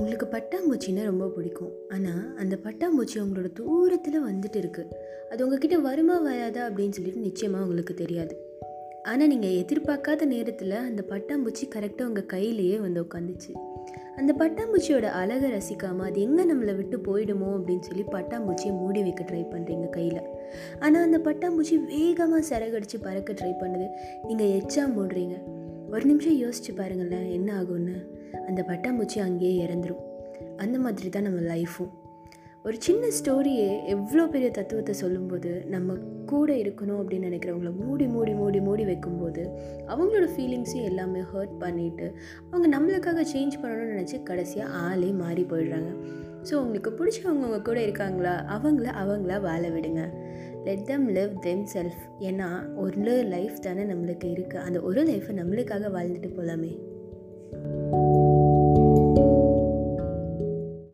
உங்களுக்கு பட்டாம்பூச்சின்னா ரொம்ப பிடிக்கும். ஆனால் அந்த பட்டாம்பூச்சி உங்களோட தூரத்தில் வந்துட்டு இருக்குது அது உங்ககிட்ட வருமா வராதா அப்படின்னு சொல்லிட்டு நிச்சயமாக உங்களுக்கு தெரியாது. ஆனால் நீங்கள் எதிர்பார்க்காத நேரத்தில் அந்த பட்டாம்பூச்சி கரெக்டாக உங்கள் கையிலேயே வந்து உட்காந்துச்சு. அந்த பட்டாம்பூச்சியோட அழகை ரசிக்காமல் அது எங்கே நம்மளை விட்டு போயிடுமோ அப்படின்னு சொல்லி பட்டாம்பூச்சியை மூடி வைக்க ட்ரை பண்ணுறீங்க கையில். ஆனால் அந்த பட்டாம்பூச்சி வேகமாக சிறகடிச்சு பறக்க ட்ரை பண்ணுது. நீங்கள் எச்சா மூடுறீங்க. ஒரு நிமிஷம் யோசிச்சு பாருங்களேன் என்ன ஆகும்னு. அந்த பட்டாம்பூச்சி அங்கேயே இறந்துடும் அந்த மாதிரி தான் நம்ம லைஃப்பும் ஒரு சின்ன ஸ்டோரியே எவ்வளோ பெரிய தத்துவத்தை சொல்லும்போது நம்ம கூட இருக்கணும் அப்படின்னு நினைக்கிறவங்கள மூடி மூடி மூடி மூடி வைக்கும்போது அவங்களோட ஃபீலிங்ஸையும் எல்லாமே ஹர்ட் பண்ணிவிட்டு அவங்க நம்மளுக்காக சேஞ்ச் பண்ணணும்னு நினச்சி கடைசியாக ஆளே மாறி போயிடுறாங்க. ஸோ உங்களுக்கு பிடிச்சவங்க உங்க கூட இருக்காங்களா? அவங்கள அவங்களா வாழ விடுங்க. Let them live them self ஏன்னா ஒரு லைஃப் தானே நம்மளுக்கு இருக்குது அந்த ஒரு லைஃப்பை நம்மளுக்காக வாழ்ந்துட்டு போகலாமே